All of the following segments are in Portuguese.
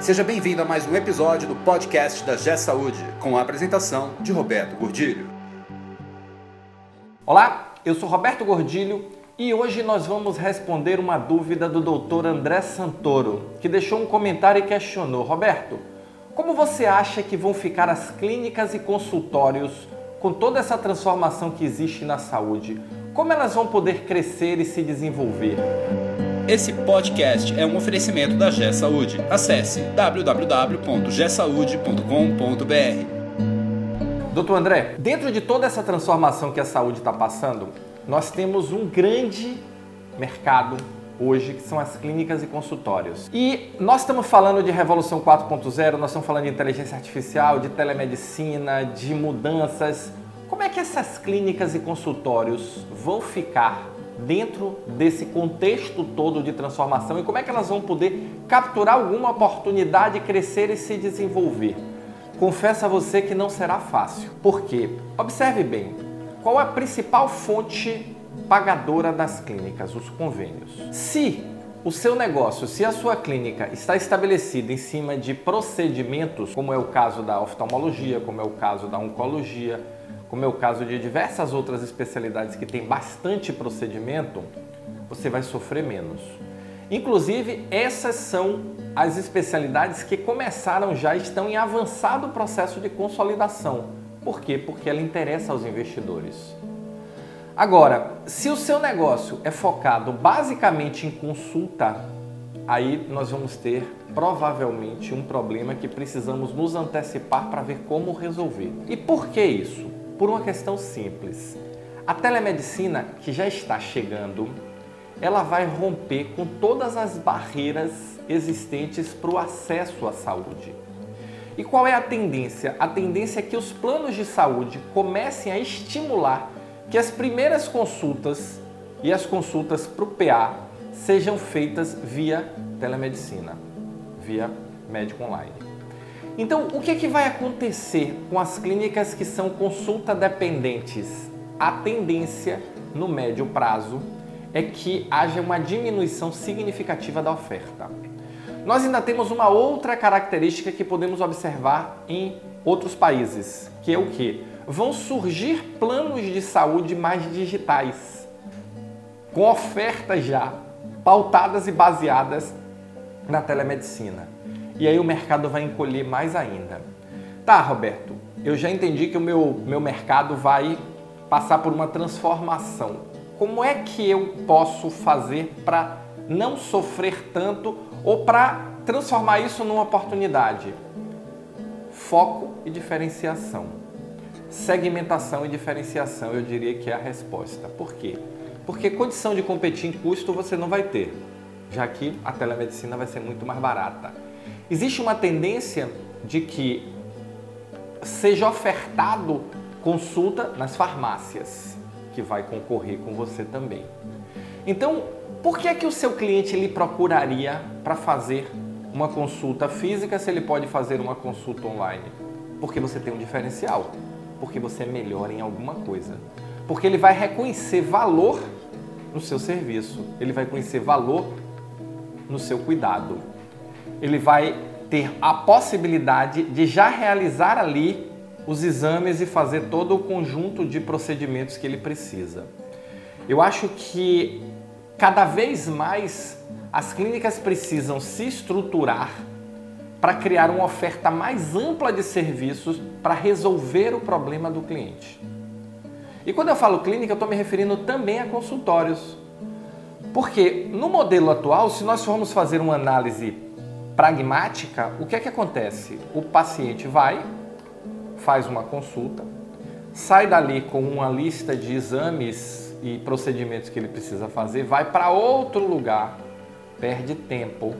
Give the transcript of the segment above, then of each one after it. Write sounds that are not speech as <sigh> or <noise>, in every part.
Seja bem-vindo a mais um episódio do podcast da G Saúde, com a apresentação de Roberto Gordilho. Olá, eu sou Roberto Gordilho e hoje nós vamos responder uma dúvida do Dr. André Santoro, que deixou um comentário e questionou: Roberto, como você acha que vão ficar as clínicas e consultórios com toda essa transformação que existe na saúde? Como elas vão poder crescer e se desenvolver? Esse podcast é um oferecimento da G Saúde. Acesse www.gsaude.com.br. Doutor André, dentro de toda essa transformação que a saúde está passando, nós temos um grande mercado hoje, que são as clínicas e consultórios. E nós estamos falando de revolução 4.0, nós estamos falando de inteligência artificial, de telemedicina, de mudanças. Como é que essas clínicas e consultórios vão ficar dentro desse contexto todo de transformação e como é que elas vão poder capturar alguma oportunidade, crescer e se desenvolver. Confesso a você que não será fácil. Por quê? Observe bem, qual é a principal fonte pagadora das clínicas? Os convênios. Se o seu negócio, se a sua clínica está estabelecida em cima de procedimentos, como é o caso da oftalmologia, como é o caso da oncologia, como é o caso de diversas outras especialidades que tem bastante procedimento, você vai sofrer menos. Inclusive, essas são as especialidades que começaram já, estão em avançado processo de consolidação. Por quê? Porque ela interessa aos investidores. Agora, se o seu negócio é focado basicamente em consulta, aí nós vamos ter provavelmente um problema que precisamos nos antecipar para ver como resolver. E por que isso? por uma questão simples. A telemedicina que já está chegando, ela vai romper com todas as barreiras existentes para o acesso à saúde. E qual é a tendência? A tendência é que os planos de saúde comecem a estimular que as primeiras consultas e as consultas para o PA sejam feitas via telemedicina, via médico online. Então, o que, é que vai acontecer com as clínicas que são consulta dependentes? A tendência no médio prazo é que haja uma diminuição significativa da oferta. Nós ainda temos uma outra característica que podemos observar em outros países, que é o que? Vão surgir planos de saúde mais digitais, com ofertas já pautadas e baseadas na telemedicina e aí o mercado vai encolher mais ainda. Tá, Roberto, eu já entendi que o meu, meu mercado vai passar por uma transformação. Como é que eu posso fazer para não sofrer tanto ou para transformar isso numa oportunidade? Foco e diferenciação. Segmentação e diferenciação, eu diria que é a resposta. Por quê? Porque condição de competir em custo você não vai ter, já que a telemedicina vai ser muito mais barata. Existe uma tendência de que seja ofertado consulta nas farmácias, que vai concorrer com você também. Então, por que é que o seu cliente lhe procuraria para fazer uma consulta física se ele pode fazer uma consulta online? Porque você tem um diferencial, porque você é melhor em alguma coisa. Porque ele vai reconhecer valor no seu serviço, ele vai conhecer valor no seu cuidado ele vai ter a possibilidade de já realizar ali os exames e fazer todo o conjunto de procedimentos que ele precisa. Eu acho que cada vez mais as clínicas precisam se estruturar para criar uma oferta mais ampla de serviços para resolver o problema do cliente. E quando eu falo clínica, eu estou me referindo também a consultórios. Porque no modelo atual, se nós formos fazer uma análise pragmática, o que é que acontece? O paciente vai, faz uma consulta, sai dali com uma lista de exames e procedimentos que ele precisa fazer, vai para outro lugar, perde tempo,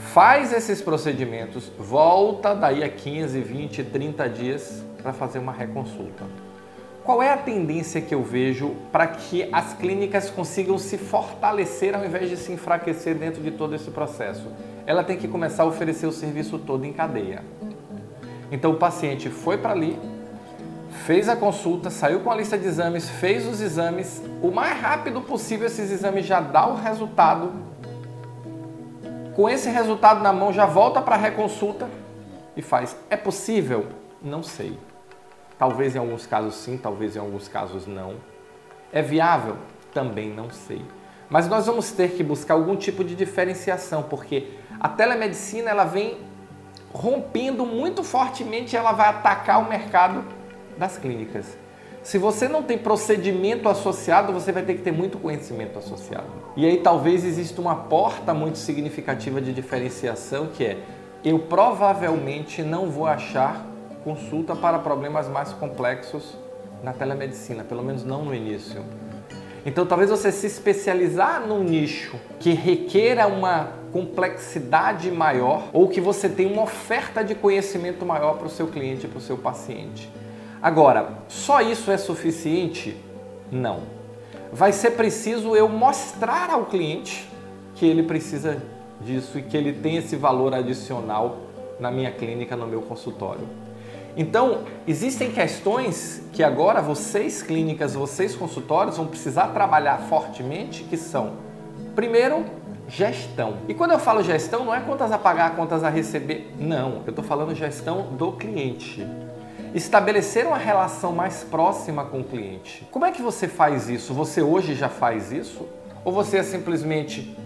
faz esses procedimentos, volta daí a 15, 20, 30 dias para fazer uma reconsulta. Qual é a tendência que eu vejo para que as clínicas consigam se fortalecer ao invés de se enfraquecer dentro de todo esse processo? Ela tem que começar a oferecer o serviço todo em cadeia. Então o paciente foi para ali, fez a consulta, saiu com a lista de exames, fez os exames, o mais rápido possível esses exames já dá o resultado com esse resultado na mão já volta para a reconsulta e faz. É possível? Não sei. Talvez em alguns casos sim, talvez em alguns casos não. É viável? Também não sei. Mas nós vamos ter que buscar algum tipo de diferenciação, porque a telemedicina ela vem rompendo muito fortemente, ela vai atacar o mercado das clínicas. Se você não tem procedimento associado, você vai ter que ter muito conhecimento associado. E aí talvez exista uma porta muito significativa de diferenciação que é eu provavelmente não vou achar consulta para problemas mais complexos na telemedicina, pelo menos não no início. Então, talvez você se especializar num nicho que requeira uma complexidade maior ou que você tenha uma oferta de conhecimento maior para o seu cliente, para o seu paciente. Agora, só isso é suficiente? Não. Vai ser preciso eu mostrar ao cliente que ele precisa disso e que ele tem esse valor adicional na minha clínica, no meu consultório. Então, existem questões que agora vocês clínicas, vocês consultórios vão precisar trabalhar fortemente, que são, primeiro, gestão. E quando eu falo gestão, não é contas a pagar, contas a receber, não. Eu estou falando gestão do cliente. Estabelecer uma relação mais próxima com o cliente. Como é que você faz isso? Você hoje já faz isso? Ou você é simplesmente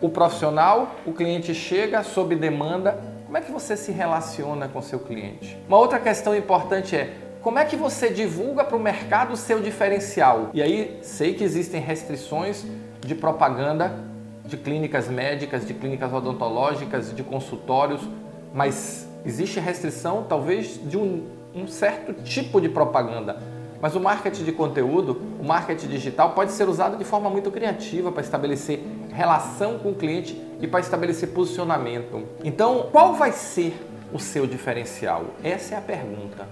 o profissional, o cliente chega sob demanda, como é que você se relaciona com seu cliente? Uma outra questão importante é como é que você divulga para o mercado o seu diferencial? E aí, sei que existem restrições de propaganda de clínicas médicas, de clínicas odontológicas, de consultórios, mas existe restrição talvez de um, um certo tipo de propaganda. Mas o marketing de conteúdo, o marketing digital pode ser usado de forma muito criativa para estabelecer relação com o cliente e para estabelecer posicionamento. Então, qual vai ser o seu diferencial? Essa é a pergunta.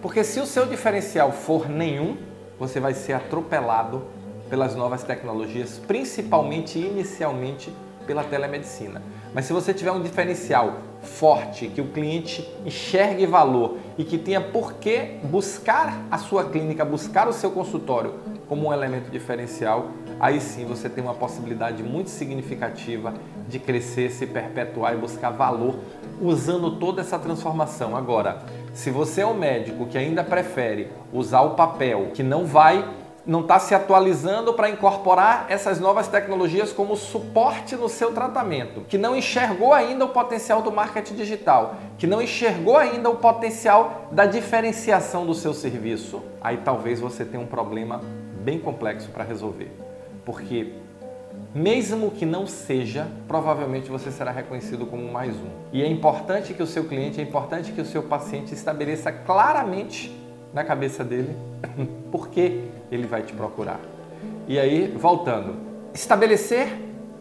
Porque se o seu diferencial for nenhum, você vai ser atropelado pelas novas tecnologias, principalmente inicialmente pela telemedicina. Mas se você tiver um diferencial forte, que o cliente enxergue valor e que tenha por que buscar a sua clínica, buscar o seu consultório como um elemento diferencial, aí sim você tem uma possibilidade muito significativa de crescer, se perpetuar e buscar valor usando toda essa transformação. Agora, se você é um médico que ainda prefere usar o papel, que não vai não está se atualizando para incorporar essas novas tecnologias como suporte no seu tratamento, que não enxergou ainda o potencial do marketing digital, que não enxergou ainda o potencial da diferenciação do seu serviço, aí talvez você tenha um problema bem complexo para resolver. Porque mesmo que não seja, provavelmente você será reconhecido como mais um. E é importante que o seu cliente, é importante que o seu paciente estabeleça claramente na cabeça dele <laughs> por que ele vai te procurar. E aí, voltando, estabelecer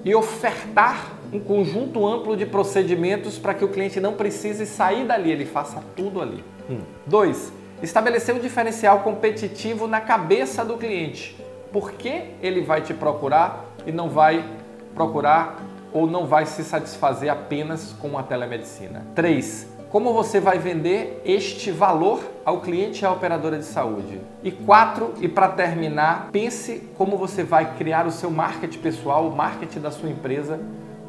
e ofertar um conjunto amplo de procedimentos para que o cliente não precise sair dali, ele faça tudo ali. Um. Dois, estabelecer um diferencial competitivo na cabeça do cliente. Por que ele vai te procurar e não vai procurar ou não vai se satisfazer apenas com a telemedicina? Três, como você vai vender este valor ao cliente e à operadora de saúde. E quatro, e para terminar, pense como você vai criar o seu marketing pessoal, o marketing da sua empresa,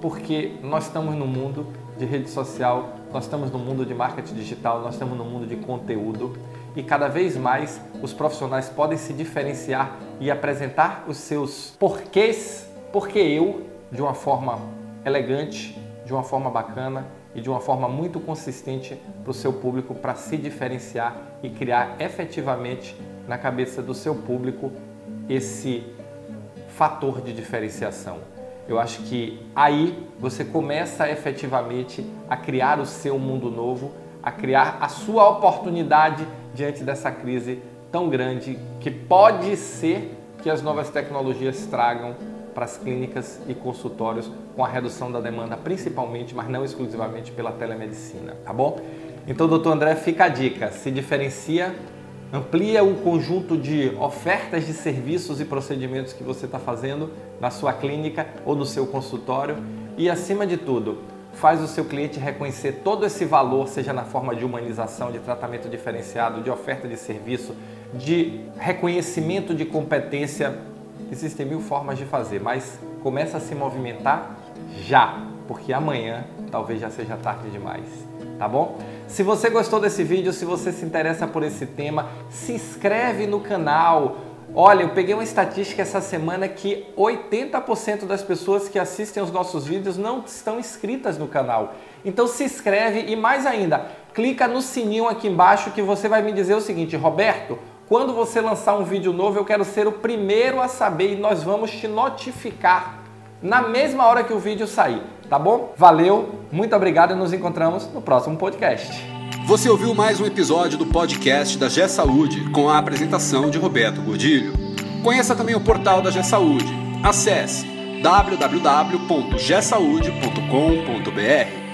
porque nós estamos no mundo de rede social, nós estamos no mundo de marketing digital, nós estamos no mundo de conteúdo e cada vez mais os profissionais podem se diferenciar e apresentar os seus porquês, porque eu, de uma forma elegante, de uma forma bacana, e de uma forma muito consistente para o seu público para se diferenciar e criar efetivamente na cabeça do seu público esse fator de diferenciação. Eu acho que aí você começa efetivamente a criar o seu mundo novo, a criar a sua oportunidade diante dessa crise tão grande que pode ser que as novas tecnologias tragam para as clínicas e consultórios com a redução da demanda, principalmente, mas não exclusivamente pela telemedicina, tá bom? Então, doutor André, fica a dica, se diferencia, amplia o conjunto de ofertas de serviços e procedimentos que você está fazendo na sua clínica ou no seu consultório e, acima de tudo, faz o seu cliente reconhecer todo esse valor, seja na forma de humanização, de tratamento diferenciado, de oferta de serviço, de reconhecimento de competência Existem mil formas de fazer, mas começa a se movimentar já. porque amanhã talvez já seja tarde demais, tá bom? Se você gostou desse vídeo, se você se interessa por esse tema, se inscreve no canal. Olha, eu peguei uma estatística essa semana que 80% das pessoas que assistem os nossos vídeos não estão inscritas no canal. Então se inscreve e mais ainda, clica no sininho aqui embaixo que você vai me dizer o seguinte, Roberto, quando você lançar um vídeo novo, eu quero ser o primeiro a saber e nós vamos te notificar na mesma hora que o vídeo sair, tá bom? Valeu, muito obrigado e nos encontramos no próximo podcast. Você ouviu mais um episódio do podcast da G Saúde com a apresentação de Roberto Gordilho. Conheça também o portal da G Saúde. Acesse www.gsaude.com.br.